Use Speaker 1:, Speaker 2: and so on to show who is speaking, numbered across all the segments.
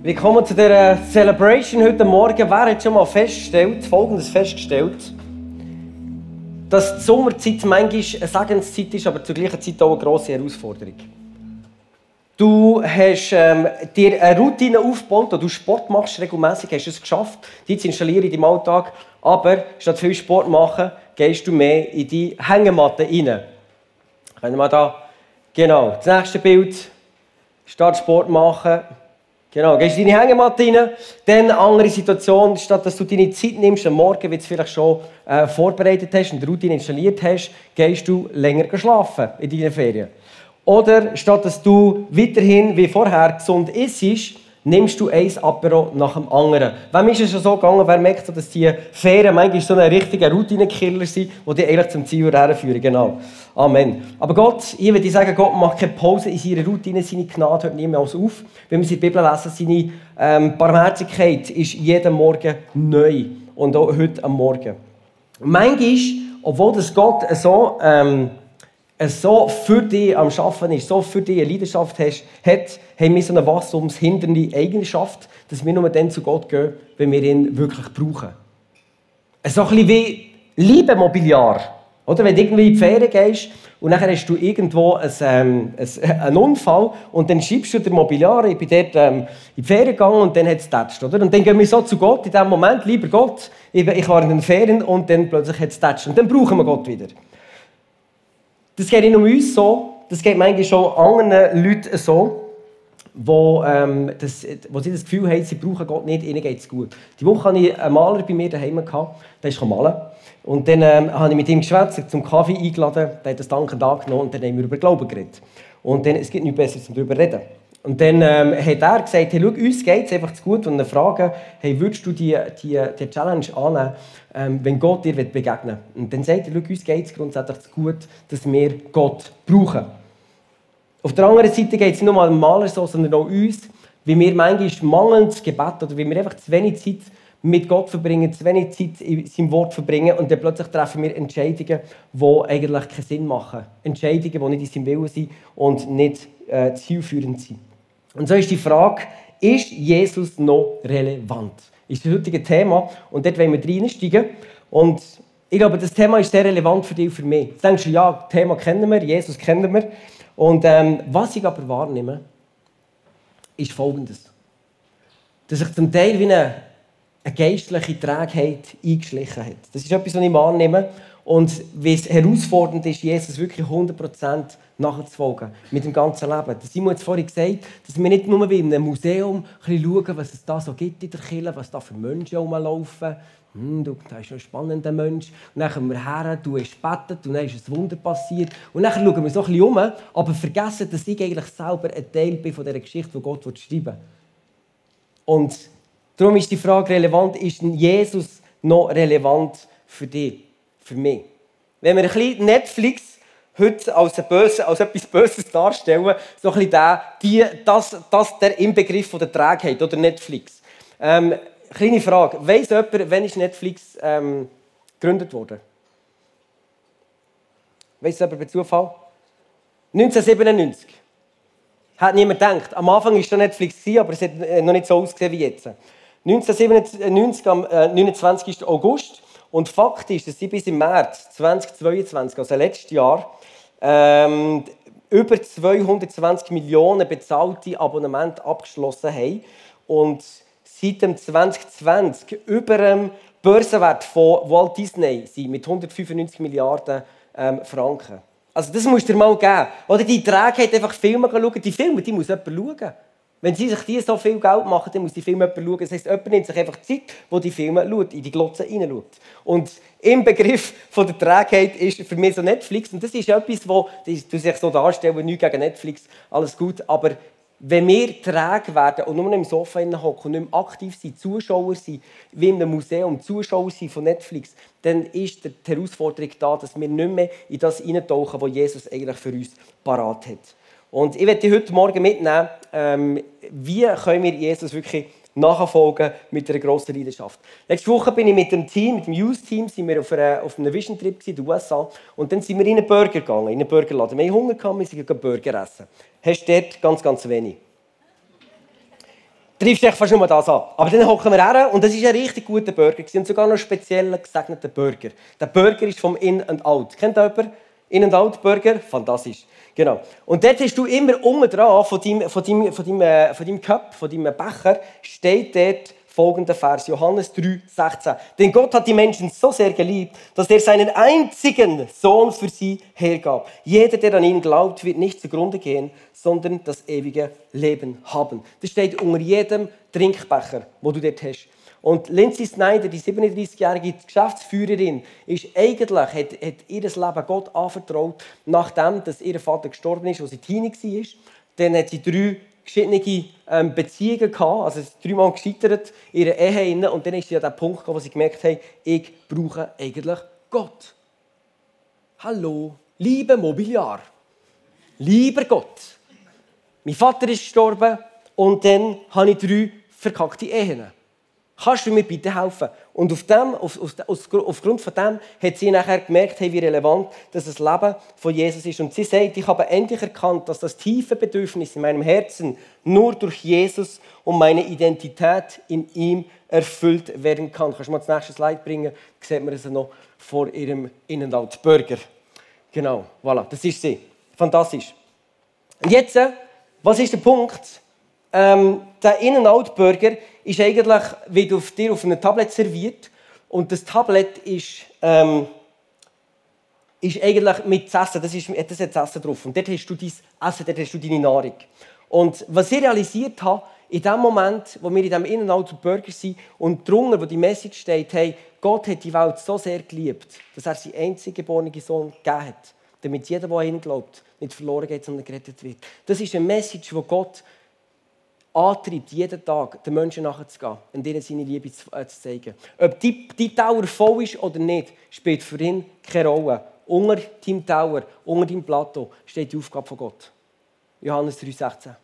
Speaker 1: Willkommen zu dieser Celebration heute Morgen. Wer hat schon mal festgestellt, Folgendes festgestellt, dass die Sommerzeit manchmal eine Segenszeit ist, aber zur gleichen Zeit auch eine grosse Herausforderung. Du hast ähm, dir eine Routine aufgebaut, du Sport machst regelmäßig, hast es geschafft, die zu installieren in deinem Alltag, aber statt viel Sport machen, gehst du mehr in die Hängematte rein. Können wir da, genau, das nächste Bild, statt Sport machen, Genau, gehst in deine Hängematte rein, dann eine andere Situation, statt dass du deine Zeit nimmst, am Morgen, wie du es vielleicht schon äh, vorbereitet hast und die Routine installiert hast, gehst du länger schlafen in deinen Ferien. Oder statt dass du weiterhin wie vorher gesund isst, nimmst du ein Apero nach dem anderen. Wem ist es schon so gegangen, wer merkt, dass die Ferien manchmal so ein richtiger Routinekiller sind, die dich eigentlich zum Ziel herführen. Genau. Amen. Aber Gott, ich würde sagen, Gott macht keine Pause in seiner Routine, seine Gnade hört niemals auf. Wenn wir der Bibel lesen, seine ähm, Barmherzigkeit ist jeden Morgen neu. Und auch heute am Morgen. Manchmal, obwohl das Gott so... Ähm, so für dich am Arbeiten ist, so für dich eine Leidenschaft hast, hat, haben wir so eine wachstumshindernde Eigenschaft, dass wir nur dann zu Gott gehen, wenn wir ihn wirklich brauchen. So ein bisschen wie Liebe Mobiliar. Oder wenn du irgendwie in die Ferien gehst und dann hast du irgendwo einen, ähm, einen Unfall und dann schiebst du den Mobiliar, ich bin dort ähm, in die Ferien gegangen und dann hat es tätscht, oder? Und dann gehen wir so zu Gott in dem Moment, lieber Gott, ich war in den Ferien und dann plötzlich hat es tätscht. Und dann brauchen wir Gott wieder. Das geht nicht um uns so, das geht manchmal schon anderen Leuten so, wo, ähm, das, wo sie das Gefühl haben, sie brauchen Gott nicht, ihnen geht es gut. Die Woche hatte ich einen Maler bei mir daheim, der ist malen. Und dann ähm, habe ich mit ihm geschwätzt, zum Kaffee eingeladen, der hat das dankend angenommen und dann haben wir über Glauben geredet. Und dann, es gibt nichts Besseres, um darüber zu reden. Und dann ähm, hat er gesagt, hey, schau, uns geht es einfach zu gut. Und dann fragen, hey, würdest du die, die, die Challenge annehmen, ähm, wenn Gott dir begegnen will? Und dann sagt er, schau, uns geht es grundsätzlich zu gut, dass wir Gott brauchen. Auf der anderen Seite geht es nicht nur mal Maler so, sondern auch uns, wie wir manchmal mangelndes Gebet oder wie wir einfach zu wenig Zeit mit Gott verbringen, zu wenig Zeit in seinem Wort verbringen und dann plötzlich treffen wir Entscheidungen, die eigentlich keinen Sinn machen. Entscheidungen, die nicht in seinem Willen sind und nicht äh, zielführend sind. Und so ist die Frage, ist Jesus noch relevant? Ist das heutige Thema und dort wollen wir reinsteigen. Und ich glaube, das Thema ist sehr relevant für dich und für mich. Du denkst, ja, das Thema kennen wir, Jesus kennen wir. Und ähm, was ich aber wahrnehme, ist Folgendes. Dass sich zum Teil wie eine, eine geistliche Trägheit eingeschlichen hat. Das ist etwas, was ich wahrnehme. Und wie es herausfordernd ist, Jesus wirklich 100% nachzufolgen. Mit dem ganzen Leben. Simon hat vorhin gesagt, dass wir nicht nur wie in einem Museum schauen, was es da so gibt in der Kirche, was da für Menschen rumlaufen. Hm, du, da ist ein spannender Mensch. Und dann kommen wir her, du hast gebetet und dann ist ein Wunder passiert. Und dann schauen wir so ein um, aber vergessen, dass ich eigentlich selber ein Teil bin von dieser Geschichte, die Gott schreiben will. Und darum ist die Frage relevant, ist Jesus noch relevant für dich, für mich? Wenn wir ein bisschen Netflix heute als, Böse, als etwas Böses darstellen, so ein bisschen der, die, das, das der Inbegriff von der Trägheit oder Netflix. Ähm, kleine Frage, weiss jemand, wann ist Netflix ähm, gegründet worden? Weiss jemand bei Zufall? 1997. Hat niemand gedacht. Am Anfang war Netflix, aber es hat äh, noch nicht so ausgesehen wie jetzt. 1997, am 29. Äh, August. Und Fakt ist, dass sie bis im März 2022, also letztes Jahr, ähm, über 220 Millionen bezahlte Abonnemente abgeschlossen haben und seit dem 2020 über dem Börsenwert von Walt Disney sind mit 195 Milliarden ähm, Franken. Also das musst du dir mal geben. Oder die Trägheit einfach Filme schauen. Die Filme, die muss jemand schauen. Wenn sie sich die so viel Geld machen, dann muss die Filme jemand schauen. Das heisst, jemand nimmt sich einfach Zeit, wo die Filme schaut, in die Glotze hineinschaut. Und im Begriff von der Trägheit ist für mich so Netflix. Und das ist etwas, wo du sich so darstellen, nichts gegen Netflix, alles gut. Aber wenn wir träge werden und nur im Sofa hocken und nicht mehr aktiv sind, Zuschauer sind, wie in einem Museum, Zuschauer sind von Netflix, dann ist die Herausforderung da, dass wir nicht mehr in das eintauchen, was Jesus eigentlich für uns parat hat. Und ich werde dich heute Morgen mitnehmen, ähm, wie können wir Jesus wirklich nachfolgen mit einer grossen Leidenschaft. Letzte Woche bin ich mit dem Team, mit dem Youth-Team, auf, auf einem Vision-Trip in den USA und dann sind wir in einen Burger gegangen, in einen Burgerladen. Wir hatten Hunger, gehabt, wir sind Burger essen. Hast du dort ganz, ganz wenig. triffst dich fast nur das an. Aber dann hocken wir her und das ist ein richtig guter Burger. Und sogar noch einen speziellen, gesegneten Burger. Der Burger ist vom In and Out. Kennt ihr jemanden? In and Out Burger? Fantastisch. Genau. Und dort hast du immer unten dran, von deinem, von deinem, von deinem, äh, von deinem Cup, von deinem Becher, steht dort folgender Vers, Johannes 3, 16. Denn Gott hat die Menschen so sehr geliebt, dass er seinen einzigen Sohn für sie hergab. Jeder, der an ihn glaubt, wird nicht zugrunde gehen, sondern das ewige Leben haben. Das steht unter jedem Trinkbecher, wo du dort hast. Und Lindsay Snyder, die 37-jährige Geschäftsführerin, ist eigentlich, hat, hat ihr Leben Gott anvertraut, nachdem dass ihr Vater gestorben ist, als sie Teenie war. Dann hat sie drei verschiedene ähm, Beziehungen gehabt, also dreimal gescheitert, ihre Ehe und dann ist sie an den Punkt gekommen, wo sie gemerkt haben, ich brauche eigentlich Gott. Hallo, liebe Mobiliar, lieber Gott. Mein Vater ist gestorben und dann habe ich drei verkackte Ehen. Kannst du mir bitte helfen? Und auf dem, auf, auf, aufgrund von dem hat sie nachher gemerkt, hey, wie relevant dass das Leben von Jesus ist. Und sie sagt, ich habe endlich erkannt, dass das tiefe Bedürfnis in meinem Herzen nur durch Jesus und meine Identität in ihm erfüllt werden kann. Kannst du mal das nächste Slide bringen? Da sieht man es noch vor ihrem Innenlaut Burger. Genau, voilà, das ist sie. Fantastisch. Und jetzt, äh, was ist der Punkt? Ähm, der In-N-Out-Burger ist eigentlich, wird auf dir auf einem Tablet serviert. Und das Tablet ist, ähm, ist eigentlich mit Essen, das, ist, das hat Essen drauf. Und dort hast du dein Essen, dort hast du deine Nahrung. Und was ich realisiert habe, in dem Moment, wo wir in diesem In-N-Out-Burger sind und drunter, wo die Message steht, hey, Gott hat die Welt so sehr geliebt, dass er seinen einzigen geborenen Sohn gegeben hat, damit jeder, der ihn glaubt, nicht verloren geht, sondern gerettet wird. Das ist eine Message, die Gott antreibt, jeden Tag den Menschen nachzugehen und ihnen seine Liebe äh, zu zeigen. Ob die, die Tower voll ist oder nicht, spielt für ihn keine Rolle. Unter deinem Tower, unter deinem Plateau steht die Aufgabe von Gott. Johannes 3,16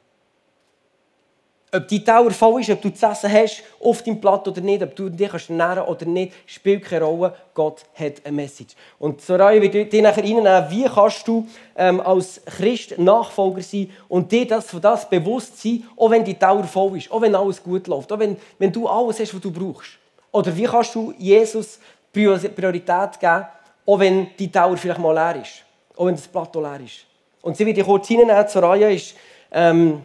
Speaker 1: ob die Tower voll ist, ob du zu essen hast auf deinem Platt oder nicht, ob du dich kannst oder nicht, spielt keine Rolle. Gott hat eine Message. Und Soraya wird dich nachher reinnehmen, wie kannst du ähm, als Christ Nachfolger sein und dir das, von das bewusst sein, auch wenn die Tower voll ist, auch wenn alles gut läuft, auch wenn, wenn du alles hast, was du brauchst. Oder wie kannst du Jesus Priorität geben, auch wenn die Tower vielleicht mal leer ist, auch wenn das Plateau leer ist. Und sie wird dich kurz reinnehmen, Soraya ist... Ähm,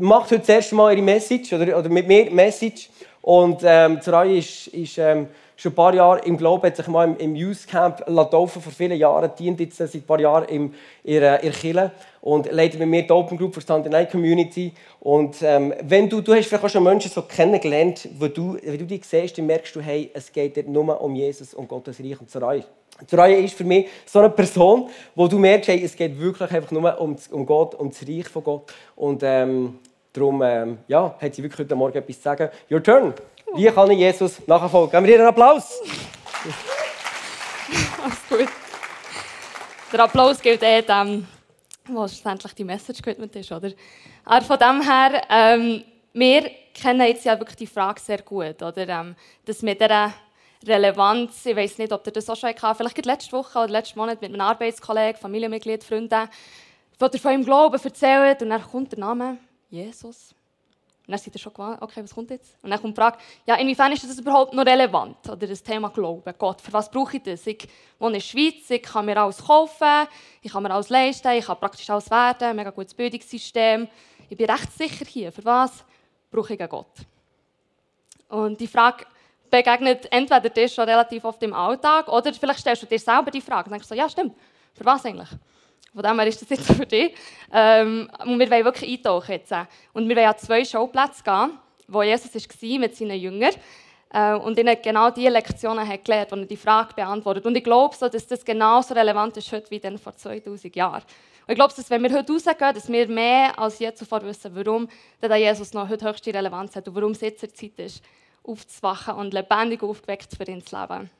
Speaker 1: macht heute das erste Mal ihre Message, oder, oder mit mir Message. Und ähm, Zorai ist, ist ähm, schon ein paar Jahre im Glauben, hat sich mal im, im Youth Camp taufen vor vielen Jahren, dient jetzt seit ein paar Jahren in ihrer Kirche und leitet mit mir die Open Group für Stand Community. Und ähm, wenn du, du hast vielleicht auch schon Menschen so kennengelernt, wo du, wenn du die siehst, dann merkst du, hey, es geht dort nur um Jesus und Gottes Reich und Zorai. Zorai ist für mich so eine Person, wo du merkst, hey, es geht wirklich einfach nur um, um Gott, um das Reich von Gott. Und ähm, Darum ähm, ja, hat sie wirklich heute Morgen etwas zu sagen. Your turn. Wie kann ich Jesus nachfolgen? Geben wir ihr einen Applaus.
Speaker 2: Alles gut. Der Applaus gilt eh dem, was schlussendlich die Message gewidmet ist, oder? Aber von dem her, ähm, wir kennen jetzt ja wirklich die Frage sehr gut, oder? Ähm, dass mit dieser Relevanz, ich weiß nicht, ob ihr das auch schon habt, vielleicht letzte Woche oder letzten Monat mit einem Arbeitskollegen, Familienmitglied, Freunden, wo er von ihrem Glauben erzählt und dann kommt der Name Jesus. Und dann seid ihr schon gewarnt, okay, was kommt jetzt? Und dann kommt die Frage, ja, inwiefern ist das überhaupt noch relevant? Oder das Thema Glauben, Gott, für was brauche ich das? Ich wohne in der Schweiz, ich kann mir alles kaufen, ich kann mir alles leisten, ich kann praktisch alles werden, ein mega gutes Bildungssystem. Ich bin recht sicher hier, für was brauche ich Gott? Und die Frage begegnet entweder dir schon relativ oft im Alltag oder vielleicht stellst du dir selber die Frage und denkst so, ja stimmt, für was eigentlich? Von dem her ist das jetzt für dich. Ähm, und wir wollen wirklich eintauchen jetzt. Und wir wollen an zwei Schauplätze gehen, wo Jesus war mit seinen Jüngern äh, und ihnen genau diese Lektionen hat gelernt, und er die Frage beantwortet. Und ich glaube, so, dass das genauso relevant ist heute wie dann vor 2000 Jahren. Und ich glaube, dass wenn wir heute rausgehen, dass wir mehr als je zuvor wissen, warum der Jesus noch heute höchste Relevanz hat und warum es jetzt Zeit ist, aufzuwachen und lebendig aufgeweckt für ihn zu leben.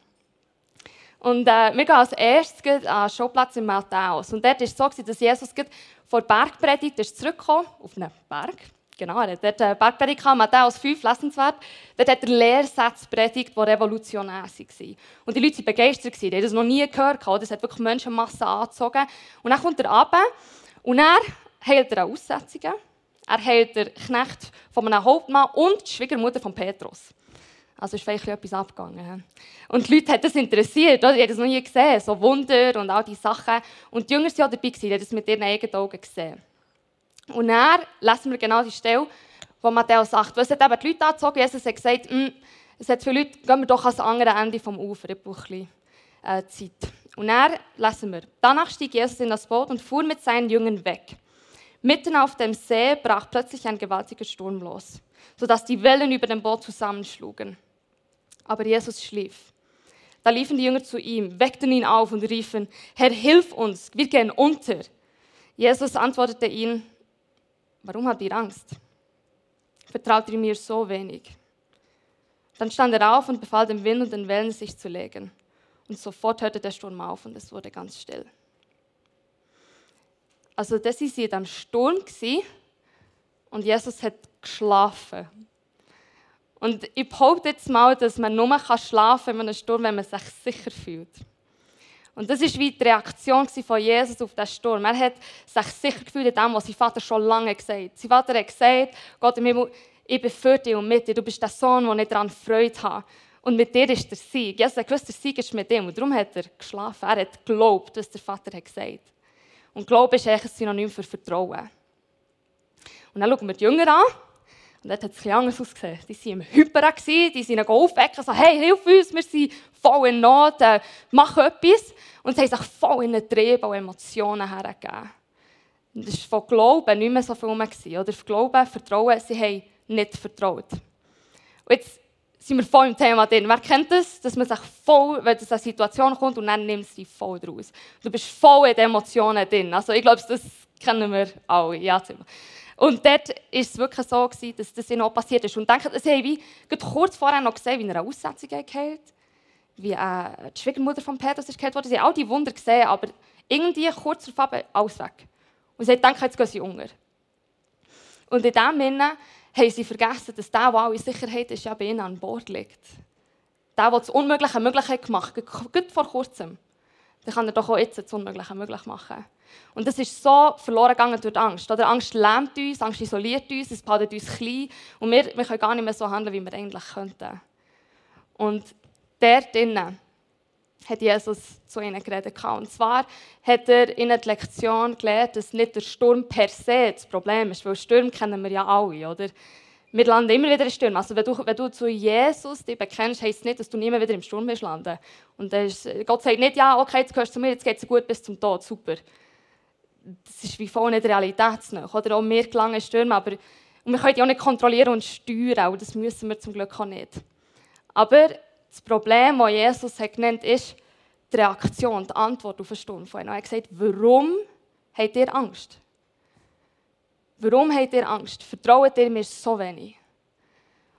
Speaker 2: Und äh, wir gehen als erstes an den Showplatz in Matthäus. Und dort war es so, dass Jesus vor der Bergpredigt ist zurückgekommen, auf einen Berg. Genau, er hat dort eine Bergpredigt gehabt, Matthäus 5, lesenswert. Dort hat er Lehrsätze predigt, die revolutionär waren. Und die Leute waren begeistert, die haben das noch nie gehört. Das hat wirklich Menschenmassen angezogen. Und dann kommt er runter und er heilt er Aussetzungen. er heilt den Knecht von einem Hauptmann und die Schwiegermutter von Petrus. Also ist vielleicht etwas abgegangen. Und die Leute hat das interessiert, oder? die haben das noch nie gesehen, so Wunder und all diese Sachen. Und die Jünger waren auch dabei, die haben das mit ihren eigenen Augen gesehen. Und dann lesen wir genau die Stelle, wo Matthäus sagt, was hat eben die Leute angezogen? Jesus hat gesagt, hm, es hat viele Leute, gehen wir doch ans andere Ende vom Ufer, ein bisschen, äh, Zeit. Und dann lesen wir, danach stieg Jesus in das Boot und fuhr mit seinen Jüngern weg. Mitten auf dem See brach plötzlich ein gewaltiger Sturm los, sodass die Wellen über dem Boot zusammenschlugen aber Jesus schlief. Da liefen die Jünger zu ihm, weckten ihn auf und riefen, Herr, hilf uns, wir gehen unter. Jesus antwortete ihnen, warum habt ihr Angst? Vertraut ihr mir so wenig? Dann stand er auf und befahl dem Wind und den Wellen, sich zu legen. Und sofort hörte der Sturm auf und es wurde ganz still. Also das war dann Sturm und Jesus hat geschlafen. Und ich behaupte jetzt mal, dass man nur schlafen kann in einem Sturm, wenn man sich sicher fühlt. Und das ist wie die Reaktion von Jesus auf den Sturm. Er hat sich sicher gefühlt in dem, was sein Vater schon lange gesagt hat. Sein Vater hat gesagt, Gott im Himmel, ich bin für dich und mit dir. Du bist der Sohn, der nicht daran Freude hat. Und mit dir ist der Sieg. Jesus hat gewusst, der Sieg ist mit ihm. Und darum hat er geschlafen. Er hat geglaubt, was der Vater hat gesagt hat. Und Glaube ist eigentlich ein Synonym für Vertrauen. Und dann schauen wir die Jünger an. Und dort hat es etwas anders ausgesehen. Die waren im Hyper, die sind aufwecken, so, hey, hilf uns, wir sind voll in Not, äh, mach etwas. Und sie haben sich voll in den Trieb und Emotionen hergegeben. Und das war von Glauben nicht mehr so viel mehr. Oder Glauben, Vertrauen, sie haben nicht vertraut. Und jetzt sind wir voll im Thema drin. Wer kennt das? Dass man sich voll, wenn es eine Situation kommt und dann nimmt sie voll draus. Du bist voll in den Emotionen drin. Also ich glaube, das kennen wir alle. Ja, und dort war es wirklich so, gewesen, dass das ihnen auch passiert ist. Und denke, sie haben wie kurz vorher noch gesehen, wie eine Aussetzung geheilt wie äh, die Schwiegermutter von Petrus ist geheilt worden. Sie haben all die Wunder gesehen, aber irgendwie kurz darauf alles weg. Und sie denken, jetzt gehen sie unter. Und in dem Sinne haben sie vergessen, dass der, der alle Sicherheit ist, ja bei ihnen an Bord liegt. Der, der das Unmögliche möglich hat gemacht, gerade vor kurzem, dann kann er doch auch jetzt das Unmögliche möglich machen. Und das ist so verloren gegangen durch die Angst. Oder Angst lähmt uns, Angst isoliert uns, es behaltet uns klein. Und wir, wir können gar nicht mehr so handeln, wie wir eigentlich könnten. Und dort drinnen hat Jesus zu ihnen geredet. Und zwar hat er ihnen die Lektion gelernt, dass nicht der Sturm per se das Problem ist. Weil Stürme kennen wir ja alle, oder? Wir landen immer wieder in Stürmen. Also wenn du, wenn du zu Jesus dich bekennst, heisst es nicht, dass du nie mehr wieder im Sturm wirst landen. Und ist, Gott sagt nicht, ja, okay, jetzt gehörst du zu mir, jetzt geht es gut bis zum Tod, super das ist wie voll nicht realitätsnah. Oder auch mir gelangen Stürme, aber und wir können die auch nicht kontrollieren und steuern, und das müssen wir zum Glück auch nicht. Aber das Problem, das Jesus hat genannt ist die Reaktion, die Antwort auf den Sturm Er hat gesagt, warum habt ihr Angst? Warum habt ihr Angst? Vertraut ihr mir so wenig?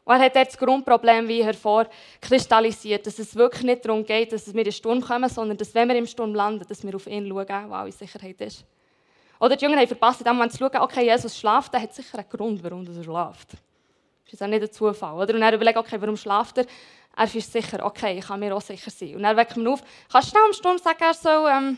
Speaker 2: Und er hat das Grundproblem wie hervorkristallisiert, dass es wirklich nicht darum geht, dass wir in den Sturm kommen, sondern dass, wenn wir im Sturm landen, dass wir auf ihn schauen, wo alle Sicherheit ist. Oder die Jünger haben verpasst, in dem zu schauen, okay, Jesus schläft, der hat sicher einen Grund, warum er schläft. Das ist auch nicht ein Zufall. Oder? Und dann überlegt, okay, warum schläft er? Er ist sicher, okay, ich kann mir auch sicher sein. Und dann weckt man auf, kannst du schnell am Sturm sagen, er soll, ähm,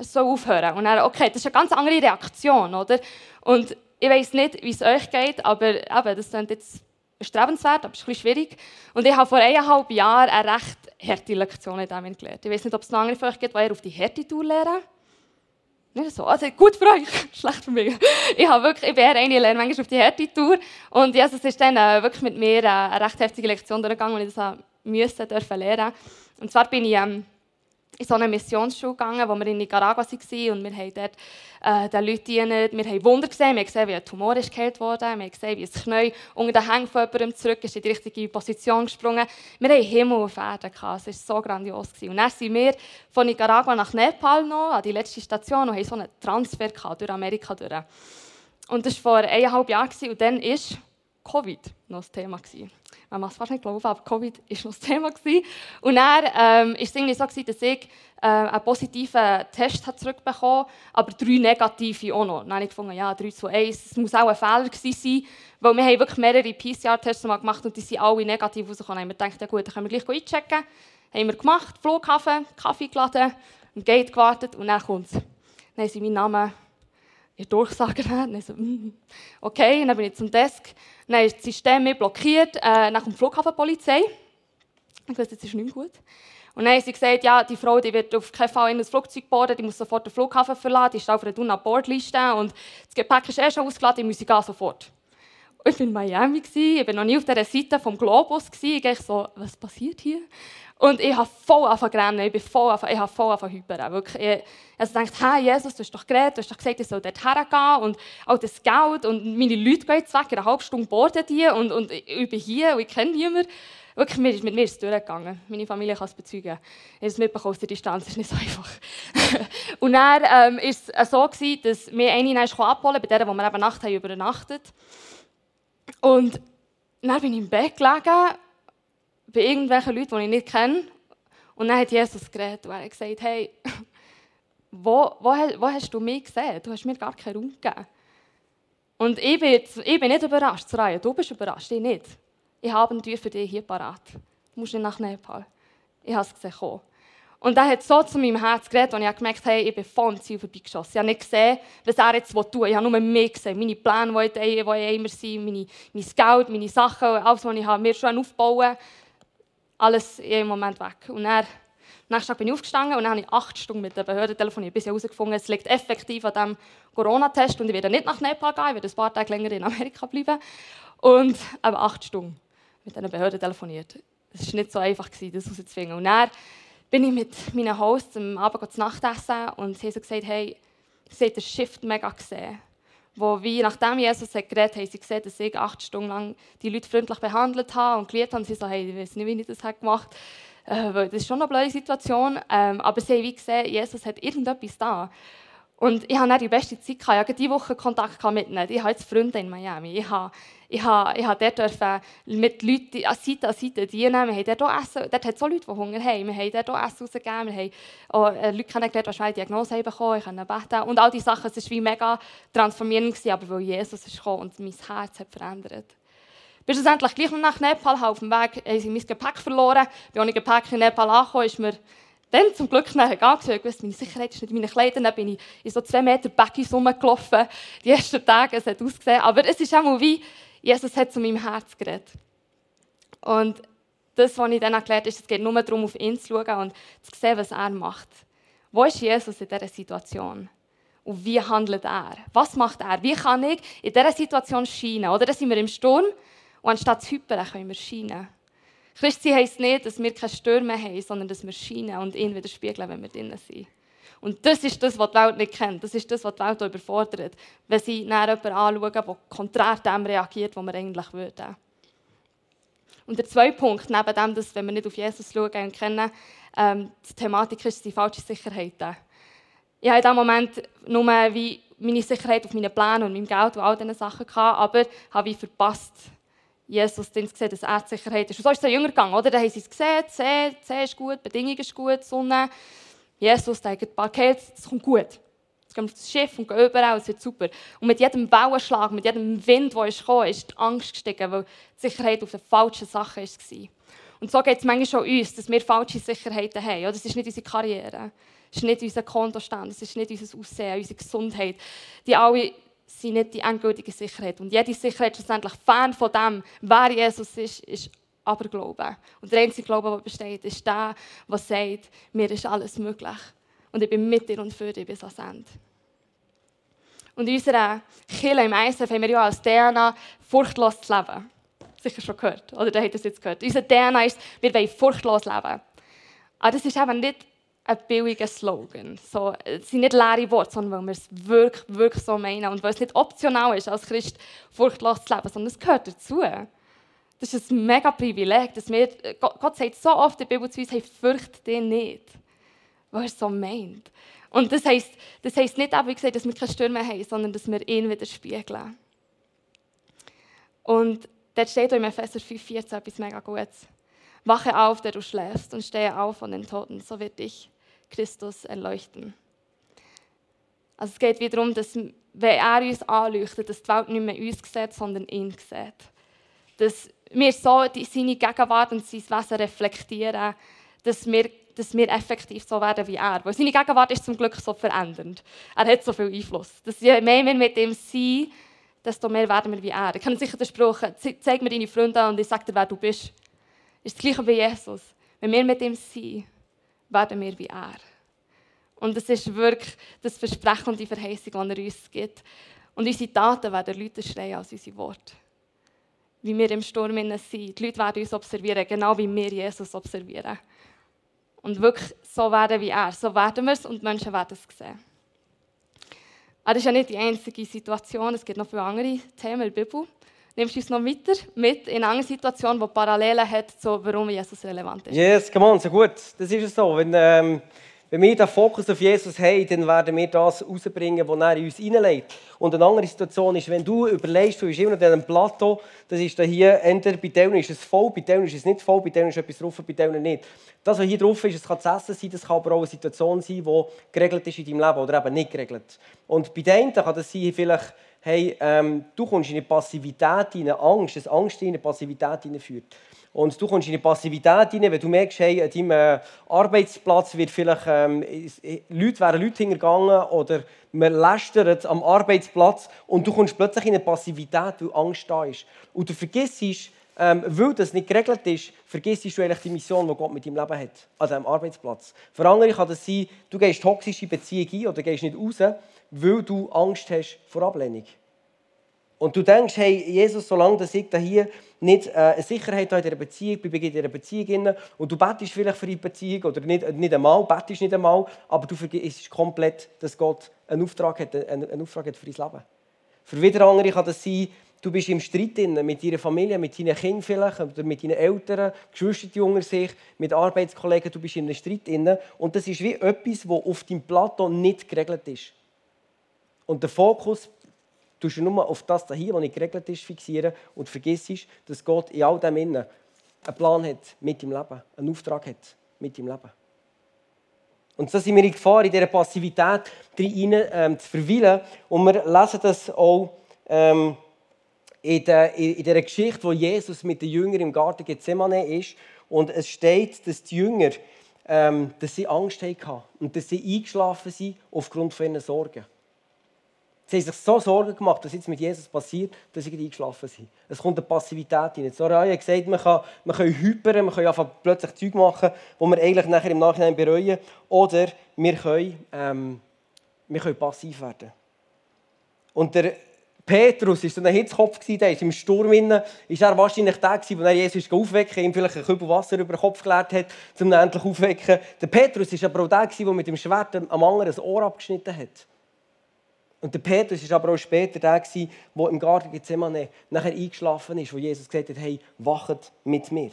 Speaker 2: soll aufhören? Und dann, okay, das ist eine ganz andere Reaktion, oder? Und ich weiß nicht, wie es euch geht, aber eben, das klingt jetzt strebenswert, aber es ist ein bisschen schwierig. Und ich habe vor eineinhalb Jahren eine recht harte Lektion in dem gelernt. Ich weiß nicht, ob es noch andere von euch gibt, die auf die Härte Tour lernen. Nicht so, also gut für euch, schlecht für mich. Ich, habe wirklich, ich bin eher eine, lerne manchmal auf die Härte-Tour. Und Jesus ist dann äh, wirklich mit mir äh, eine recht heftige Lektion durchgegangen, die ich das müssen, dürfen lernen. Und zwar bin ich ähm, in so eine Missionsschule gegangen, wo wir in Nicaragua waren und wir haben dort äh, den Leuten dienen. Wir haben Wunder gesehen, wir haben gesehen, wie ein Tumor ist geheilt wurde, wir haben gesehen, wie ein Knie unter den Hängen von jemandem zurück ist, in die richtige Position gesprungen. Wir haben Himmel auf Erden es war so grandios. Gewesen. Und dann sind wir von Nicaragua nach Nepal noch, an die letzte Station, und haben so einen Transfer gehabt, durch Amerika durch. Und das war vor eineinhalb Jahren und dann war Covid noch das Thema. Gewesen man mag es fast nicht glauben, aber Covid war noch das Thema. Gewesen. Und dann ähm, es irgendwie so, gewesen, dass ich äh, einen positiven Test zurückbekommen habe, aber drei negative auch noch. Dann habe ich gefunden, ja, 3 zu 1, es muss auch ein Fehler gewesen sein, weil wir haben wirklich mehrere PCR-Tests gemacht und die sind alle negativ rausgekommen. Dann wir gedacht, ja gut, dann können wir gleich einchecken. Haben wir gemacht, Flughafen, Kaffee geladen, am Gate gewartet und dann kommt es. Dann haben sie meinen Namen ihr Durchsager haben. So, mm, okay, und dann bin ich zum Desk. Dann ist das System mir blockiert. Äh, dann kommt Flughafenpolizei. Ich wusste, das ist nicht gut. Und dann haben sie gesagt, ja, die Frau die wird auf keinen Fall in das Flugzeug boarden, die muss sofort den Flughafen verlassen, die ist auf einer Duna-Bordliste und das Gepäck ist eh schon ausgeladen, die muss gehen sofort. Und ich war in Miami, ich war noch nie auf dieser Seite vom Globus. Ich dachte so, was passiert hier? Und ich habe voll angefangen ich bin voll angefangen, ich habe voll angefangen hypern. Wirklich, ich also dachte, hey Jesus, du hast doch geredet, du hast doch gesagt, ich soll dort hergehen und all das Geld und meine Leute gehen jetzt weg, in einer halben Stunde boarden die und, und ich bin hier und ich kenne niemanden. Wirklich, mit mir ist es durchgegangen. Meine Familie kann es bezeugen. Ich habe es mitbekommen aus der Distanz, ist nicht so einfach. und dann ähm, es so, gewesen, dass wir eine abholen bei der, wo wir eben Nacht haben übernachtet Und dann bin ich im Bett gelegen bei irgendwelchen Leuten, die ich nicht kenne. Und dann hat Jesus geredet und er hat gesagt, hey, wo, wo, wo hast du mich gesehen? Du hast mir gar keinen Raum gegeben. Und ich bin, ich bin nicht überrascht, Soraya, du bist überrascht, ich nicht. Ich habe eine Tür für dich hier parat. Du musst nicht nach Nepal. Ich habe es gesehen. Kommen. Und er hat so zu meinem Herz geredet, und ich habe gemerkt, hey, ich bin voll Ziel vorbeigeschossen. Ich habe nicht gesehen, was er jetzt tun will. Ich habe nur mich gesehen, meine Pläne, die, ich, immer sind, meine, mein Geld, meine Sachen, alles, was ich habe, mir schon aufbauen alles im Moment weg. Und dann, am nächsten Tag bin ich aufgestanden und dann habe ich acht Stunden mit der Behörde telefoniert, bis ich herausgefunden es liegt effektiv an diesem Corona-Test und ich werde nicht nach Nepal gehen, ich werde ein paar Tage länger in Amerika bleiben. Und aber acht Stunden mit einer Behörde telefoniert. Es war nicht so einfach, das herauszufinden. Und dann bin ich mit meinen Hosts am Abend zu Nacht essen und sie haben so gesagt, hey, sie haben den Shift mega gesehen. Wo wie, nachdem Jesus hat geredet hat, haben sie gesehen, dass ich acht Stunden lang die Leute freundlich behandelt habe und geliebt habe. Und sie so, hey, ich weiß nicht, wie ich das gemacht habe. Äh, das ist schon eine blöde Situation. Ähm, aber sie haben wie gesehen, Jesus hat irgendetwas da. Und ich hatte die beste Zeit. Ich hatte diese Woche Kontakt mit ihnen. Ich habe jetzt Freunde in Miami. Ich habe, ich habe, ich habe mit Leuten an Seite an Seite dienen. Wir haben dort auch Essen. Dort hat es auch Leute, die Hunger haben. Wir haben dort auch Essen rausgegeben. Wir haben auch äh, Leute kennengelernt, die schwere Diagnose bekommen Ich konnte beten. Und all diese Sachen, es war wie mega transformierend, aber weil Jesus gekommen und mein Herz hat verändert. Bis schlussendlich gleich noch nach Nepal auf dem Weg haben sie mein Gepäck verloren. Bin ohne Gepäck in Nepal angekommen, ist mir dann zum Glück nachher angeschaut, ich wusste, meine Sicherheit ist nicht in meinen Kleidern. Dann bin ich in so zwei Meter Backies rumgelaufen. Die ersten Tage, es hat ausgesehen. Aber es ist auch mal wie, Jesus hat zu meinem Herz geredet. Und das, was ich dann habe, ist, es geht nur darum, auf ihn zu schauen und zu sehen, was er macht. Wo ist Jesus in dieser Situation? Und wie handelt er? Was macht er? Wie kann ich in dieser Situation scheinen? Oder sind wir im Sturm und anstatt zu hypern, können wir scheinen. Christi heisst nicht, dass wir keine Stürme haben, sondern dass wir scheinen und ihn widerspiegeln, wenn wir drinnen sind. Und das ist das, was die Welt nicht kennt. Das ist das, was die Welt überfordert, wenn sie nach jemanden anschauen, der konträr dem reagiert, was wir eigentlich würden. Und der zweite Punkt, neben dem, dass, wenn wir nicht auf Jesus schauen und kennen, ähm, die Thematik ist die falsche Sicherheit. Ich habe in diesem Moment nur wie meine Sicherheit auf meinen Plänen und meinem Geld und all diesen Sachen gehabt, aber habe ich verpasst, Jesus dann gesehen, dass er Sicherheit ist. Und so ist es den Jünger gegangen, oder? Da haben sie es gesehen, See, See ist gut, Bedingungen ist gut, Sonne. Jesus paar Kälte, es kommt gut. Jetzt gehen wir auf das Schiff und gehen überall, es wird super. Und mit jedem Wellenschlag, mit jedem Wind, der gekommen, ist die Angst gestiegen, weil die Sicherheit auf den falschen Sachen war. Und so geht es manchmal schon uns, dass wir falsche Sicherheiten haben. Das ist nicht unsere Karriere, das ist nicht unser Kontostand, das ist nicht unser Aussehen, unsere Gesundheit. Die alle sind nicht die endgültige Sicherheit. Und jede Sicherheit schlussendlich fern von dem, wer Jesus ist, ist aber Glaube. Und der einzige Glaube, der besteht, ist der, der sagt, mir ist alles möglich. Und ich bin mit dir und für dich bis ans Ende. Und in unserer Kirche im ISF haben wir ja als DNA furchtlos zu leben. Sicher schon gehört, oder? Da habt ihr es jetzt gehört. Unser DNA ist, wir wollen furchtlos leben. Aber das ist eben nicht ein billiger Slogan. So, es sind nicht leere Worte, sondern weil wir es wirklich, wirklich so meinen. Und weil es nicht optional ist, als Christ furchtlos zu leben, sondern es gehört dazu. Das ist ein mega Privileg, dass wir, Gott sagt so oft in der Bibel zu uns, hey, fürcht dich nicht. Weil er so meint. Und das heisst, das heisst nicht, wie gesagt, dass wir keine Stürme haben, sondern dass wir ihn widerspiegeln. Und dort steht auch im Epheser 5,14 etwas mega Gutes. Wache auf, der du schläfst, und stehe auf von den Toten, so wird dich Christus erleuchten. Also es geht wiederum, dass wenn er uns anleuchtet, dass die Welt nicht mehr uns sieht, sondern ihn sieht. Dass wir so seine Gegenwart und sein Wesen reflektieren, dass wir dass wir effektiv so werden wie er. Weil seine Gegenwart ist zum Glück so verändernd. Er hat so viel Einfluss. Dass je mehr wir mit ihm sind, desto mehr werden wir wie er. Ich kann sicher den Spruch, zeig mir deine Freunde und ich sage dir, wer du bist. Ist das Gleiche wie Jesus. Wenn wir mit ihm sind, werden wir wie er. Und es ist wirklich das Versprechen und die Verheißung, die er uns gibt. Und unsere Taten werden Leute schreien als unsere Worte. Wie wir im Sturm sind. Die Leute werden uns observieren, genau wie wir Jesus observieren. Und wirklich so werden wie er. So werden wir es und Menschen werden es sehen. Aber das ist ja nicht die einzige Situation. Es gibt noch viele andere Themen in der Bibel. Nimmst du uns noch weiter mit in eine Situation, die Parallelen hat, zu warum Jesus relevant ist?
Speaker 1: Yes, come on, so gut. Das ist es so. Wenn, ähm wenn wir den Fokus auf Jesus haben, dann werden wir das rausbringen, was er in uns hineinlegt. Und eine andere Situation ist, wenn du überlegst, du bist immer auf diesem Plateau, das ist da hier, entweder bei denen ist es voll, bei denen ist es nicht voll, bei denen ist etwas drauf, bei denen nicht. Das, was hier drauf ist, das kann zu essen sein, das kann aber auch eine Situation sein, die geregelt ist in deinem Leben oder eben nicht geregelt. Und bei denen kann das sein, vielleicht, hey, ähm, du kommst in eine Passivität, in eine Angst, dass Angst in eine Passivität hineinführt. Und du kommst in eine Passivität hinein, wenn du merkst, hey, an deinem äh, Arbeitsplatz wird vielleicht, ähm, Leute, werden Leute hingegangen oder man lästert am Arbeitsplatz und du kommst plötzlich in eine Passivität, weil Angst da ist. Und du vergisst, ähm, weil das nicht geregelt ist, vergisst du eigentlich die Mission, die Gott mit deinem Leben hat, an diesem Arbeitsplatz. Für andere kann das sein, du gehst toxische Beziehungen ein oder gehst nicht raus, weil du Angst hast vor Ablehnung. Und du denkst, hey, Jesus, solange dass ich da hier nicht äh, eine Sicherheit habe in dieser Beziehung, bleibe ich in dieser Beziehung und du betest vielleicht für die Beziehung oder nicht, nicht einmal, betest nicht einmal, aber du vergisst komplett, dass Gott einen Auftrag hat, einen, einen Auftrag hat für dein Leben. Für wieder andere kann das sein, du bist im Streit mit deiner Familie, mit deinen Kindern vielleicht, oder mit deinen Eltern, Geschwister unter sich, mit Arbeitskollegen, du bist in einem Streit und das ist wie etwas, das auf deinem Plateau nicht geregelt ist. Und der Fokus du nur auf das hier, was nicht geregelt ist, fixieren und vergisst, dass Gott in all dem innen einen Plan hat mit dem Leben, einen Auftrag hat mit dem Leben. Und so sind wir in Gefahr, in dieser Passivität rein, ähm, zu verweilen. Und wir lesen das auch ähm, in, der, in der Geschichte, wo Jesus mit den Jüngern im Garten Gethsemane ist. Und es steht, dass die Jünger ähm, dass sie Angst hatten und dass sie eingeschlafen sind aufgrund von ihren Sorgen. Sie haben sich so Sorgen gemacht, was jetzt mit Jesus passiert, dass sie eingeschlafen sind. Es kommt eine Passivität rein. Soraya hat gesagt, man kann, man kann hypern, man kann plötzlich Zeug machen, die wir eigentlich nachher im Nachhinein bereuen. Oder wir können, ähm, wir können passiv werden. Und der Petrus war so ein Hitzkopf, der ist im Sturm innen, ist er wahrscheinlich der, der Jesus aufwecken ihm vielleicht ein Kübel Wasser über den Kopf geleert hat, um ihn endlich aufzuwecken. Der Petrus war aber auch der, der mit dem Schwert am anderen das Ohr abgeschnitten hat. Und der Petrus war aber auch später der, der im Garten Gethsemane nachher eingeschlafen ist, wo Jesus gesagt hat, hey, wachet mit mir.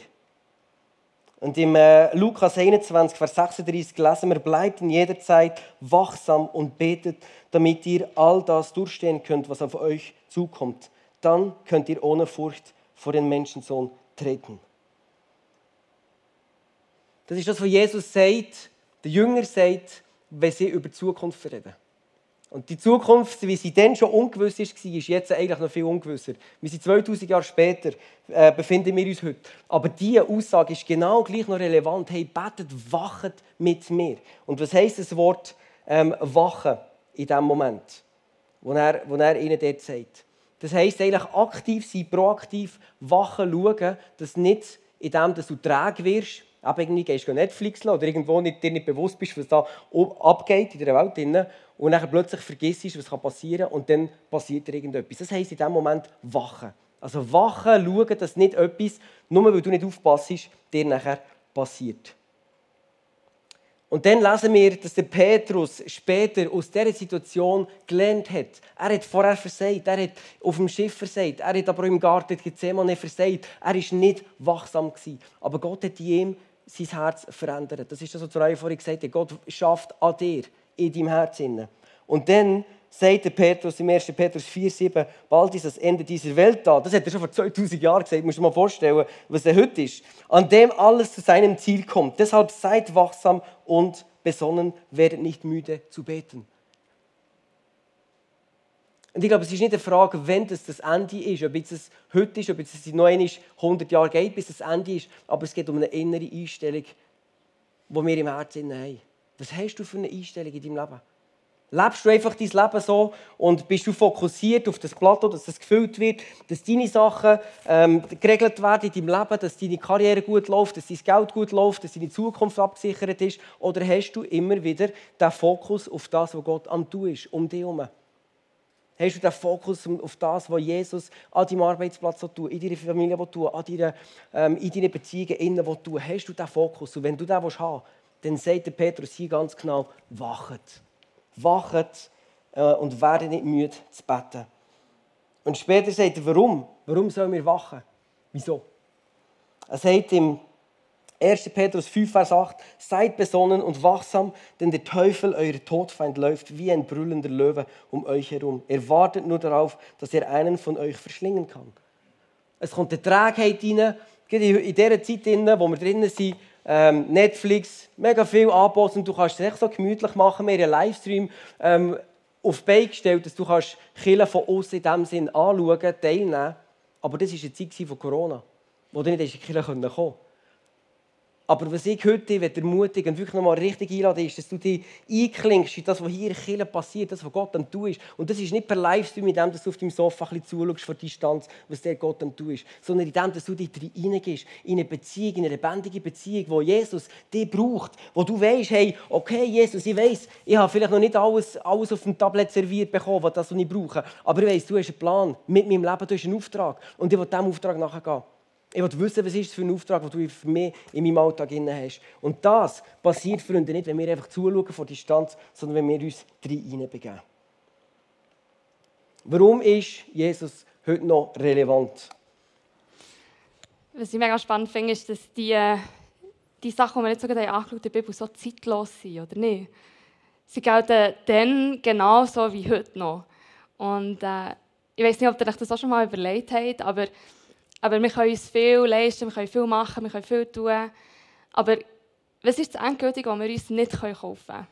Speaker 1: Und im äh, Lukas 21, Vers 36 lesen wir, bleibt in jeder Zeit wachsam und betet, damit ihr all das durchstehen könnt, was auf euch zukommt. Dann könnt ihr ohne Furcht vor den Menschensohn treten. Das ist das, was Jesus sagt, der Jünger sagt, wenn sie über die Zukunft reden. Und die Zukunft, wie sie dann schon ungewiss war, ist jetzt eigentlich noch viel ungewisser. Wir sind 2000 Jahre später, äh, befinden wir uns heute. Aber diese Aussage ist genau gleich noch relevant. Hey, betet, wachet mit mir. Und was heisst das Wort ähm, wachen in diesem Moment, wo er, wo er ihnen dort sagt? Das heisst eigentlich aktiv sein, proaktiv wachen, schauen, dass nicht in dem, dass du träge wirst, irgendwie gehst du Netflix oder irgendwo nicht, dir nicht bewusst bist, was da abgeht in der Welt. Und dann plötzlich vergisst, was passieren kann und dann passiert dir irgendetwas. Das heisst in diesem Moment wachen. Also wachen, schauen, dass nicht etwas, nur weil du nicht aufpasst, dir nachher passiert. Und dann lesen wir, dass der Petrus später aus dieser Situation gelernt hat. Er hat vorher versagt, er hat auf dem Schiff versagt, er hat aber im Garten Gethsemane versagt. Er war nicht wachsam. Gewesen. Aber Gott hat in ihm sein Herz verändert. Das ist das, was Zoraia vorhin gesagt hat. Gott schafft an dir, in deinem Herz. Und dann sagt der Petrus im 1. Petrus 4,7, bald ist das Ende dieser Welt da. Das hat er schon vor 2000 Jahren gesagt. Du dir mal vorstellen, was er heute ist. An dem alles zu seinem Ziel kommt. Deshalb seid wachsam und besonnen, werdet nicht müde zu beten. Und ich glaube, es ist nicht eine Frage, wenn das das Ende ist, ob es heute ist, ob es noch 100 Jahre geht, bis das Ende ist, aber es geht um eine innere Einstellung, die wir im Herzen haben. Was hast du für eine Einstellung in deinem Leben? Lebst du einfach dein Leben so und bist du fokussiert auf das Plateau, dass es gefüllt wird, dass deine Sachen ähm, geregelt werden in deinem Leben, dass deine Karriere gut läuft, dass dein Geld gut läuft, dass deine Zukunft abgesichert ist? Oder hast du immer wieder den Fokus auf das, was Gott am Tun ist, um dich herum? Hast du den Fokus auf das, was Jesus an deinem Arbeitsplatz tut, in deiner Familie tut, ähm, in deinen Beziehungen innen? Hast du den Fokus? Und wenn du den willst, dann sagt der Petrus hier ganz genau, wachet. Wachet äh, und werdet nicht müde zu beten. Und später sagt er, warum? Warum sollen wir wachen? Wieso? Er sagt im 1. Petrus 5, Vers 8, seid besonnen und wachsam, denn der Teufel, euer Todfeind, läuft wie ein brüllender Löwe um euch herum. Er wartet nur darauf, dass er einen von euch verschlingen kann. Es kommt eine Trägheit rein, in dieser Zeit, wo wir drinnen sind, ähm, Netflix, mega viel Angebote und du kannst es echt so gemütlich machen. Wir haben einen Livestream ähm, auf die Beine gestellt, dass du kannst Kirche von außen in diesem Sinn anschauen, teilnehmen. Aber das war eine Zeit von Corona, wo du nicht in die Kirche kommen konntest. Aber was ich heute ermutige und wirklich nochmal richtig einlade, ist, dass du dich einklingst in das, was hier in Kirche passiert, das, was Gott am tun ist. Und das ist nicht per Livestream, in dem dass du auf deinem Sofa ein bisschen zuschaust von Distanz, was der Gott am tun ist, sondern in dem, dass du dich reingehst, in eine Beziehung, in eine lebendige Beziehung, wo Jesus dich braucht, wo du weißt, hey, okay, Jesus, ich weiß, ich habe vielleicht noch nicht alles, alles auf dem Tablet serviert bekommen, was ich brauche, aber ich weiß, du hast einen Plan mit meinem Leben, du hast einen Auftrag und ich will diesem Auftrag nachgehen. Ich will wissen, was ist für ein Auftrag, den du für mich in meinem Alltag hast. Und das passiert, Freunde, nicht, wenn wir einfach zuschauen von Distanz, sondern wenn wir uns hineinbegeben. Warum ist Jesus heute noch relevant?
Speaker 2: Was ich mega spannend finde, ist, dass die, die Sachen, die wir jetzt sogar angeschaut haben, der Bibel so zeitlos sind, oder nicht? Sie gelten dann genauso wie heute noch. Und äh, ich weiß nicht, ob ihr euch das auch schon mal überlegt habt, aber aber wir können uns viel leisten, wir können viel machen, wir können viel tun. Aber was ist das Endgültige, was wir uns nicht kaufen können?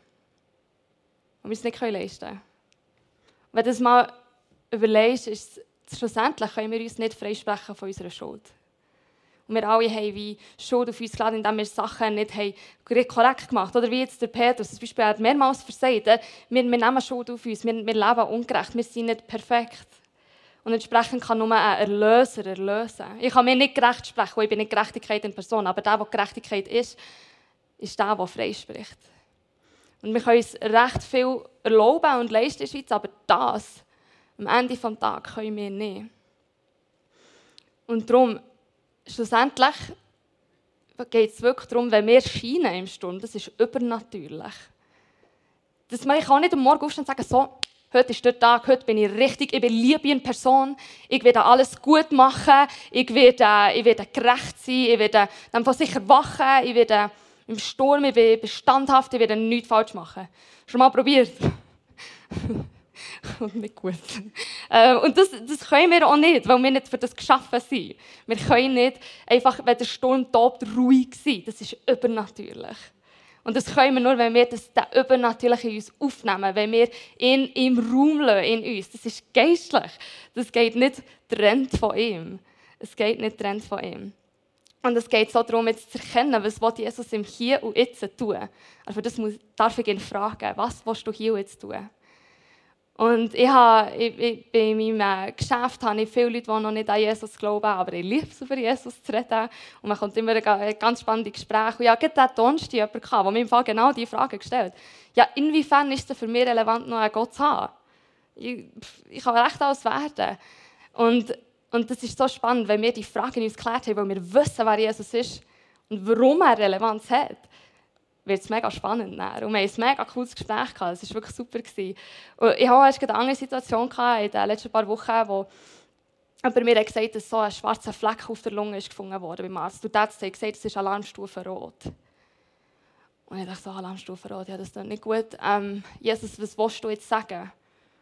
Speaker 2: Was wir uns nicht leisten können? Wenn du das mal überlegst, ist es, schlussendlich können wir uns nicht freisprechen von unserer Schuld. Und wir alle haben wie Schuld auf uns geladen, indem wir Sachen nicht korrekt gemacht haben. Oder wie jetzt der Petrus, zum Beispiel, hat mehrmals versagt, wir, wir nehmen Schuld auf uns, wir, wir leben ungerecht, wir sind nicht perfekt. Und entsprechend kann nur ein Erlöser erlösen. Ich kann mir nicht gerecht sprechen, weil ich bin nicht Gerechtigkeit in Person. Aber der, der Gerechtigkeit ist, ist der, der frei spricht. Und wir können uns recht viel erlauben und leisten in der Schweiz, aber das, am Ende des Tages, können wir nicht. Und darum, schlussendlich geht es wirklich darum, wenn wir scheinen im Sturm, das ist übernatürlich. Das ich kann nicht am Morgen aufstehen und sagen, so, Heute ist der Tag, heute bin ich richtig, ich bin liebe in Person. Ich werde alles gut machen. Ich werde, ich werde gerecht sein. Ich werde dann von sicher wachen. Ich werde im Sturm, ich bin standhaft. Ich werde nichts falsch machen. Schon mal probiert? Und nicht gut. Ähm, und das, das können wir auch nicht, weil wir nicht für das geschaffen sind. Wir können nicht einfach, wenn der Sturm tobt, ruhig sein. Das ist übernatürlich. Und das können wir nur, wenn wir das, Übernatürliche in uns aufnehmen, wenn wir ihn im Raum lassen, in uns. Das ist geistlich. Das geht nicht trennt von ihm. Es geht nicht trennt von ihm. Und es geht so darum, jetzt zu erkennen, was Jesus im Hier und Jetzt tun. Also das darf ich ihn fragen, was willst du hier und jetzt tun? Und ich habe, ich, ich, bei meinem äh, Geschäft habe ich viele Leute, die noch nicht an Jesus glauben, aber ich liebe es, über Jesus zu reden. Und man kommt immer ein ganz spannendes Gespräch. Und ja, gerade der Donnerstag jemand gehabt, der mir im Fall genau diese Frage gestellt Ja, inwiefern ist es für mich relevant, noch einen Gott zu haben? Ich, ich kann recht alles werden. Und, und das ist so spannend, wenn wir die Frage uns geklärt haben, weil wir wissen, wer Jesus ist und warum er Relevanz hat wird es mega spannend. Und wir hatten ein mega cooles Gespräch. Es war wirklich super. Und ich hatte erst eine andere Situation in den letzten paar Wochen, wo aber mir hat gesagt, dass so ein schwarzer Fleck auf der Lunge ist gefunden wurde beim Arzt. Und der hat gesagt, es ist Alarmstufe Rot. Und ich dachte so, Alarmstufe Rot, ja, das ist nicht gut. Ähm, Jesus, was willst du jetzt sagen?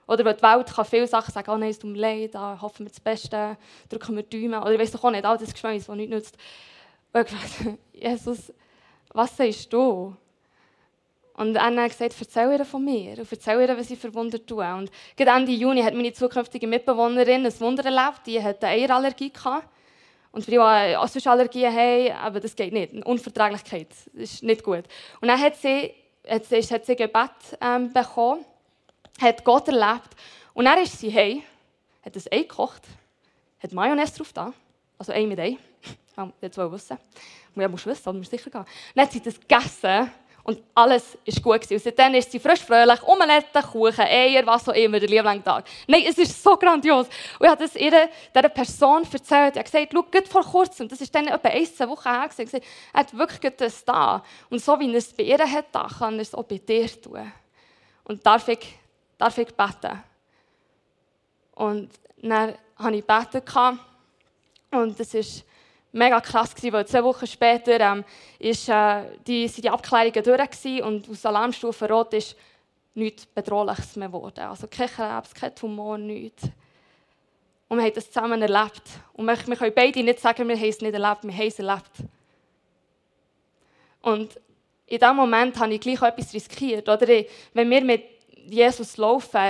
Speaker 2: Oder weil die Welt kann viele Sachen sagen, oh nein, es tut mir leid, da hoffen wir das Beste, drücken wir die Daumen. Oder ich weiß doch auch nicht, all das Geschmäus, das nichts nützt. Und ich dachte, Jesus, was sagst du? Und Anna hat gesagt, erzähl ihr von mir und erzähl ihr, was ich für Wunder tue. Und gerade Ende Juni hat meine zukünftige Mitbewohnerin ein Wunder erlebt. Die hatte eine Eierallergie. Gehabt. Und für die, die auch Allergien haben, aber das geht nicht. Eine Unverträglichkeit, das ist nicht gut. Und dann hat sie, hat sie, hat sie Gebet ähm, bekommen, hat Gott erlebt. Und dann ist sie hey, hat ein Ei gekocht, hat Mayonnaise drauf da, also Ei mit Ei. Das wollte wissen. Ja, musst wissen, musst sicher gehen. Dann hat sie das gegessen und alles war gut. Gewesen. Und seitdem ist sie frisch, fröhlich, Omelette, Kuchen, Eier, was auch immer, der liebling Tag. Nein, es ist so grandios. Und ich habe das ihr, dieser Person erzählt. Ich habe gesagt, schau, vor kurzem, das ist dann etwa eine Woche her, gewesen, er hat wirklich das da. Und so wie er es bei ihr hat, kann er es auch bei dir tun. Und darf ich, darf ich beten? Und dann habe ich gebeten. Und das ist mega krass gewesen, weil zwei Wochen später ähm, ist, äh, die, sind die Abklärungen durch und aus Alarmstufe Rot ist nichts Bedrohliches mehr geworden. Also kein Krebs, kein Tumor, nichts. Und wir haben das zusammen erlebt. Und wir, wir können beide nicht sagen, wir haben es nicht erlebt, wir haben es erlebt. Und in diesem Moment habe ich gleich etwas riskiert. Oder? Wenn wir mit Jesus laufen,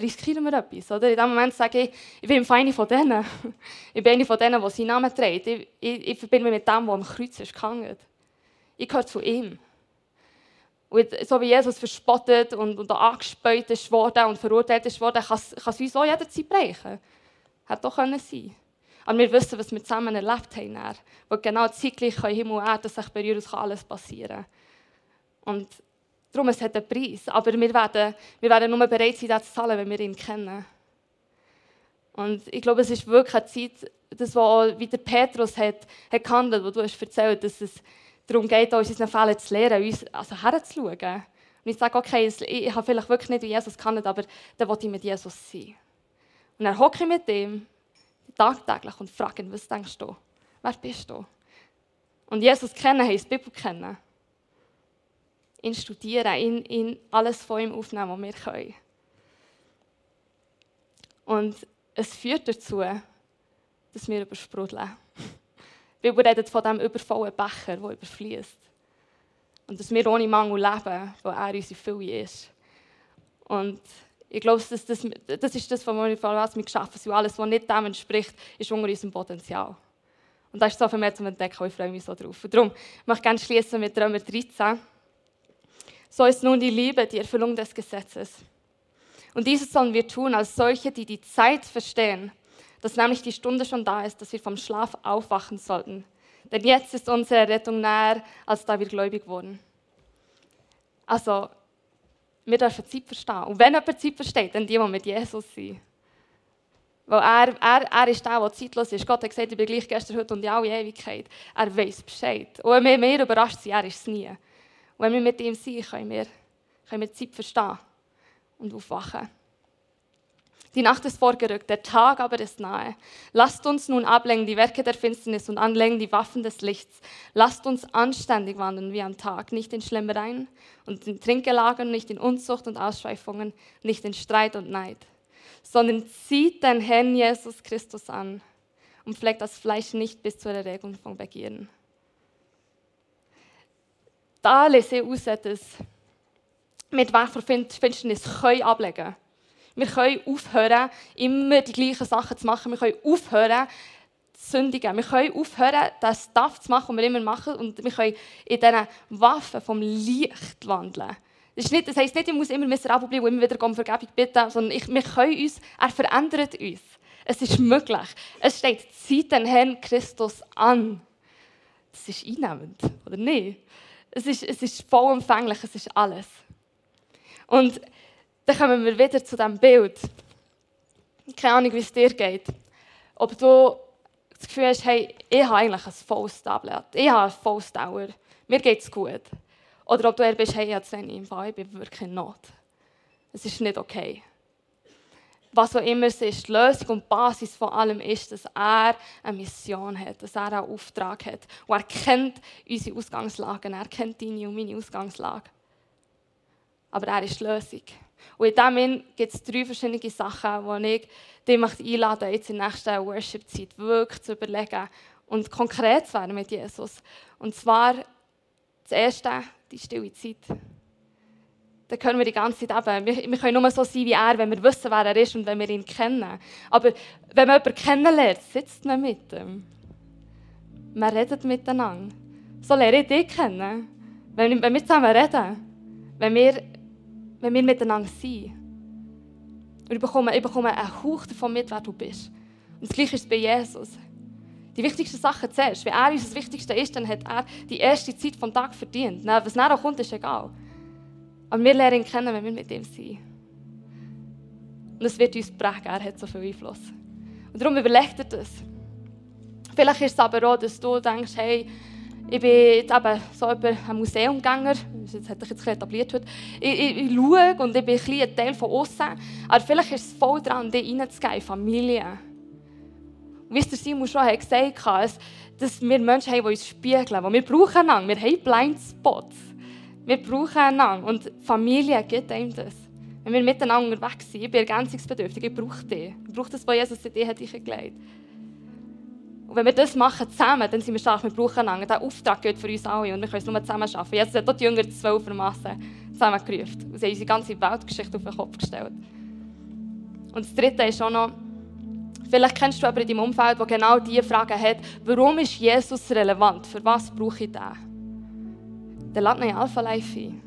Speaker 2: riskieren wir etwas. Oder? In dem Moment sage ich, ich bin eine von denen. Ich bin eine von denen, die seinen Namen trägt. Ich, ich, ich verbinde mich mit dem, der am Kreuz ist gehangen. Ich gehöre zu ihm. Und so wie Jesus verspottet und, und angespäut ist worden und verurteilt ist worden, kann es uns auch jederzeit brechen. Hätte doch können sein Aber wir wissen, was wir zusammen erlebt haben. Weil genau zeitgleich Himmel und Erde sich berühren, es kann alles passieren. Und Darum, es hat einen Preis. Aber wir werden, wir werden nur bereit sein, das zu zahlen, wenn wir ihn kennen. Und ich glaube, es ist wirklich eine Zeit, das, was wie der Petrus hat, hat gehandelt, wo du hast erzählt, dass es darum geht, uns unseren Fällen zu lernen, uns also herzuschauen. Und ich sage, okay, ich habe vielleicht wirklich nicht wie Jesus gehandelt, aber dann will ich mit Jesus sein. Und dann hocke ich mit ihm tagtäglich und frage ihn, was denkst du? Wer bist du? Und Jesus kennen heisst die Bibel kennen ihn studieren, ihn, ihn alles von ihm aufnehmen, was wir können. Und es führt dazu, dass wir übersprudeln. Bibel redet von diesem übervollen Becher, der überfließt. Und dass wir ohne Mangel leben, weil er unsere Fülle ist. Und ich glaube, das, das, das ist das, was wir geschaffen haben. Alles, was nicht dem entspricht, ist unter unserem Potenzial. Und das ist so viel mehr zum Entdecken, ich freue mich so drauf. Und darum möchte ich gerne schließen mit Römer 13. So ist nun die Liebe die Erfüllung des Gesetzes. Und dieses sollen wir tun als solche, die die Zeit verstehen, dass nämlich die Stunde schon da ist, dass wir vom Schlaf aufwachen sollten. Denn jetzt ist unsere Rettung näher, als da wir gläubig wurden. Also, wir dürfen Zeit verstehen. Und wenn jemand Zeit versteht, dann die mit Jesus sind. Weil er, er, er ist der, der zeitlos ist. Gott hat gesagt, ich bin gleich gestern, heute und in alle Ewigkeit. Er weiß Bescheid. Und wenn wir mehr überrascht sind, er ist es nie. Und wenn wir mit ihm sind, können wir, können wir die Zeit verstehen und aufwachen. Die Nacht ist vorgerückt, der Tag aber ist nahe. Lasst uns nun ablenken die Werke der Finsternis und anlegen die Waffen des Lichts. Lasst uns anständig wandeln wie am Tag, nicht in Schlemmereien und in Trinkgelagern, nicht in Unzucht und Ausschweifungen, nicht in Streit und Neid, sondern zieht den Herrn Jesus Christus an und pflegt das Fleisch nicht bis zur Erregung von Begieren da lese ich heraus, dass wir die Weg von Finsternis ablegen können. Wir können aufhören, immer die gleichen Sachen zu machen. Wir können aufhören, zu sündigen. Wir können aufhören, das Stuff zu machen, was wir immer machen. Und wir können in diesen Waffen vom Licht wandeln. Das, nicht, das heisst nicht, ich muss immer miserabel bleiben und immer wieder um Vergebung bitten, sondern ich, wir können uns, er verändert uns. Es ist möglich. Es steht, zieht den Herrn Christus an. Das ist einnehmend, oder nicht? Es ist, es ist vollumfänglich, es ist alles. Und dann kommen wir wieder zu diesem Bild. Keine Ahnung, wie es dir geht. Ob du das Gefühl hast, hey, ich habe eigentlich ein volles Tablet. Ich habe eine volles Dauer. Mir geht es gut. Oder ob du eher bist, hey, ich habe im Fall, ich bin wirklich in Not. Es ist nicht okay was auch immer es ist, die Lösung und die Basis von allem ist, dass er eine Mission hat, dass er einen Auftrag hat. Und er kennt unsere Ausgangslagen, er kennt deine und meine Ausgangslage. Aber er ist die Lösung. Und in diesem Sinn gibt es drei verschiedene Sachen, die ich dich einladen jetzt in der nächsten Worship-Zeit wirklich zu überlegen und konkret zu werden mit Jesus. Und zwar das Erste, die stille Zeit dann können wir die ganze Zeit eben, wir, wir, können nur so sein wie er, wenn wir wissen, wer er ist und wenn wir ihn kennen. Aber wenn man jemanden kennenlernt, sitzt man mit ihm. man redet miteinander. So lerne ich dich kennen. Wenn, wenn wir zusammen reden, wenn wir, wenn wir miteinander sind. Und ich bekomme, ich bekomme einen Hauch davon mit, wer du bist. Und das Gleiche ist bei Jesus. Die wichtigsten Sachen zuerst. Wenn er uns das Wichtigste ist, dann hat er die erste Zeit vom Tag verdient. Was nachher kommt, ist egal. Aber wir lernen ihn kennen, wenn wir mit ihm sind. Und es wird uns prägen, er hat so viel Einfluss. Und darum überlegt er das. Vielleicht ist es aber auch, dass du denkst, hey, ich bin jetzt eben so ein Museumgänger, das hat sich jetzt etabliert heute. Ich, ich, ich schaue und ich bin ein, ein Teil von außen. Aber vielleicht ist es voll dran, dich reinzugehen, Familie. Wie es der Simon schon gesagt hat, dass wir Menschen haben, die uns spiegeln. Die wir brauchen. Wir haben Blindspots. Wir brauchen einander. Und Familie gibt einem das. Wenn wir miteinander unterwegs sind, ich bin ergänzungsbedürftig, ich brauche dich. Ich brauche das, was Jesus in dir hat gelegt. Und wenn wir das machen zusammen, dann sind wir stark. Wir brauchen einander. Der Auftrag gilt für uns alle und wir können es nur zusammen schaffen. Jesus hat auch die Jünger zwölfermassen zusammengerufen. Und sie haben unsere ganze Weltgeschichte auf den Kopf gestellt. Und das Dritte ist auch noch, vielleicht kennst du aber in deinem Umfeld, der genau diese Frage hat, warum ist Jesus relevant? Für was brauche ich den? Dann lad in Alpha Life ein.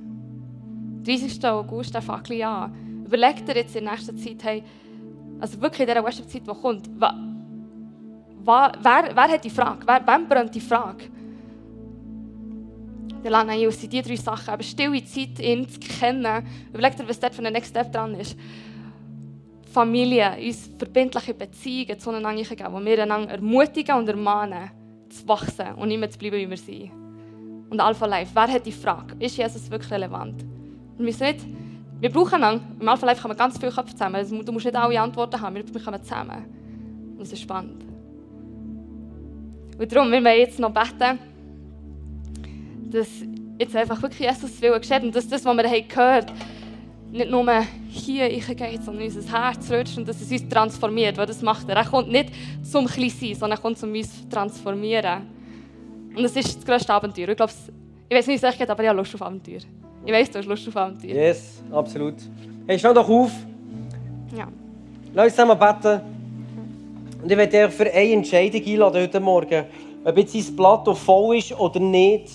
Speaker 2: 30. August, der fängt an. Überleg dir jetzt in der nächsten Zeit, hey, also wirklich in dieser Worship-Zeit, die kommt, wa, wa, wer, wer hat die Frage? Wer, wem brennt die Frage? Der Lana Jesus sind die drei Sachen. Aber stille Zeit, ihn zu kennen. Überleg dir, was dort für ein Next Step dran ist. Familie, uns verbindliche Beziehungen zueinander geben, wo wir einander ermutigen und ermahnen, zu wachsen und mehr zu bleiben, wie wir sind. Und Alpha Life, wer hat die Frage? Ist Jesus wirklich relevant? Wir müssen nicht, wir brauchen einander. Im Alpha Life kann man ganz viele Köpfe zusammen. Also, du musst nicht alle Antworten haben, wir kommen zusammen. Und es ist spannend. Und darum, wir wollen jetzt noch beten, dass jetzt einfach wirklich Jesus will geschehen und dass das, was wir haben gehört nicht nur hier geht, sondern unser Herz rutscht und dass es uns transformiert, weil das macht er. Er kommt nicht zum Klein sondern er kommt zum uns transformieren. Und das ist das grösste Abenteuer. Ich glaube, ich weiß nicht, wie es euch geht, aber ich habe Lust auf Abenteuer. Ich weiss, du hast Lust auf Abenteuer.
Speaker 1: Yes, absolut. Hey, steh doch auf.
Speaker 2: Ja.
Speaker 1: Lass uns zusammen beten. Und ich werde dich für eine Entscheidung einladen heute Morgen. Ob jetzt dein Plateau voll ist oder nicht.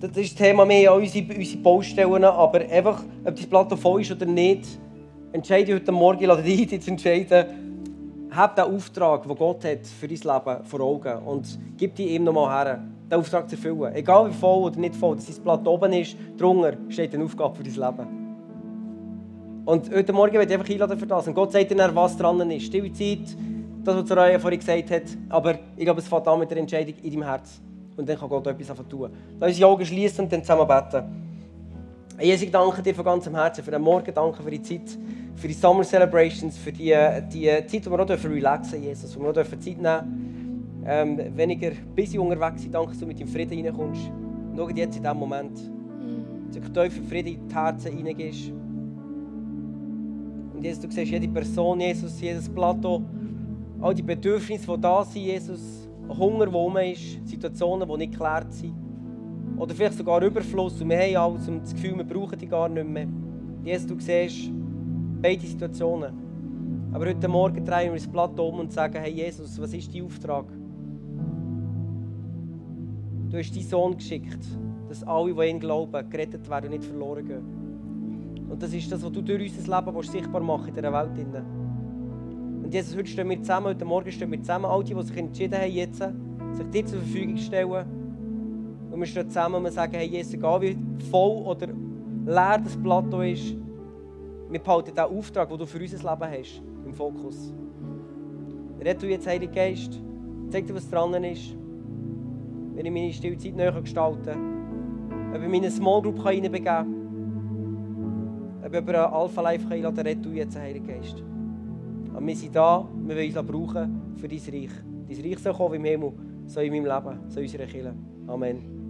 Speaker 1: Das ist das Thema mehr an unsere, unsere Baustellen. Aber einfach, ob dein Plateau voll ist oder nicht. Entscheide heute Morgen, ich lade dich zu entscheiden. Hab den Auftrag, den Gott hat für dein Leben vor Augen. Und gib dich ihm nochmal her den Auftrag zu erfüllen. Egal wie voll oder nicht voll, dass dein Blatt oben ist, drunter steht eine Aufgabe für dein Leben. Und heute Morgen werde ich einfach einladen für das. Und Gott sagt dir, was dran ist. Stille Zeit, das, was Raya vorhin gesagt hat. Aber ich glaube, es fängt an mit der Entscheidung in deinem Herz. Und dann kann Gott etwas tun. Lass uns die Augen schließen und dann zusammen beten. Jesus, ich danke dir von ganzem Herzen für den Morgen, danke für die Zeit, für die Summer Celebrations, für die, die Zeit, wo wir auch relaxen Jesus, wo wir auch Zeit nehmen dürfen ähm, weniger busy unterwegs sind, danke, dass du mit dem Frieden reinkommst. Schau jetzt in diesem Moment, dass du tiefen Frieden in die Herzen reingehst. Und Jesus, du siehst jede Person, Jesus, jedes Plateau, all die Bedürfnisse, die da sind, Jesus, Hunger, der rum ist, Situationen, die nicht geklärt sind. Oder vielleicht sogar Überfluss und wir haben alles und das Gefühl, wir brauchen die gar nicht mehr. Jesus, du siehst beide Situationen. Aber heute Morgen drehen wir das Blatt um und sagen, hey Jesus, was ist dein Auftrag? Du hast deinen Sohn geschickt, dass alle, die ihn glauben, gerettet werden und nicht verloren gehen. Und das ist das, was du durch unser Leben sichtbar machen in dieser Welt. Und Jesus, heute stehen wir zusammen, heute Morgen stehen wir zusammen, all die, die sich entschieden haben, jetzt, sich dir zur Verfügung stellen. Und wir stehen zusammen und sagen, hey Jesus, egal wie voll oder leer das Plateau ist, wir behalten den Auftrag, den du für unser Leben hast, im Fokus. Red du jetzt, Heiliger Geist, zeig dir, was dran ist wenn ich meine Stillzeit näher gestalten kann. Ob ich meine Small Group reinbegeben kann. Ob ich über einen Alpha Life einladen kann, rette du jetzt, Heiliger Geist. Und wir sind da, wir wollen uns brauchen für dein Reich. Dein Reich soll kommen wie im Himmel, so in meinem Leben, so in unserer Kirche. Amen.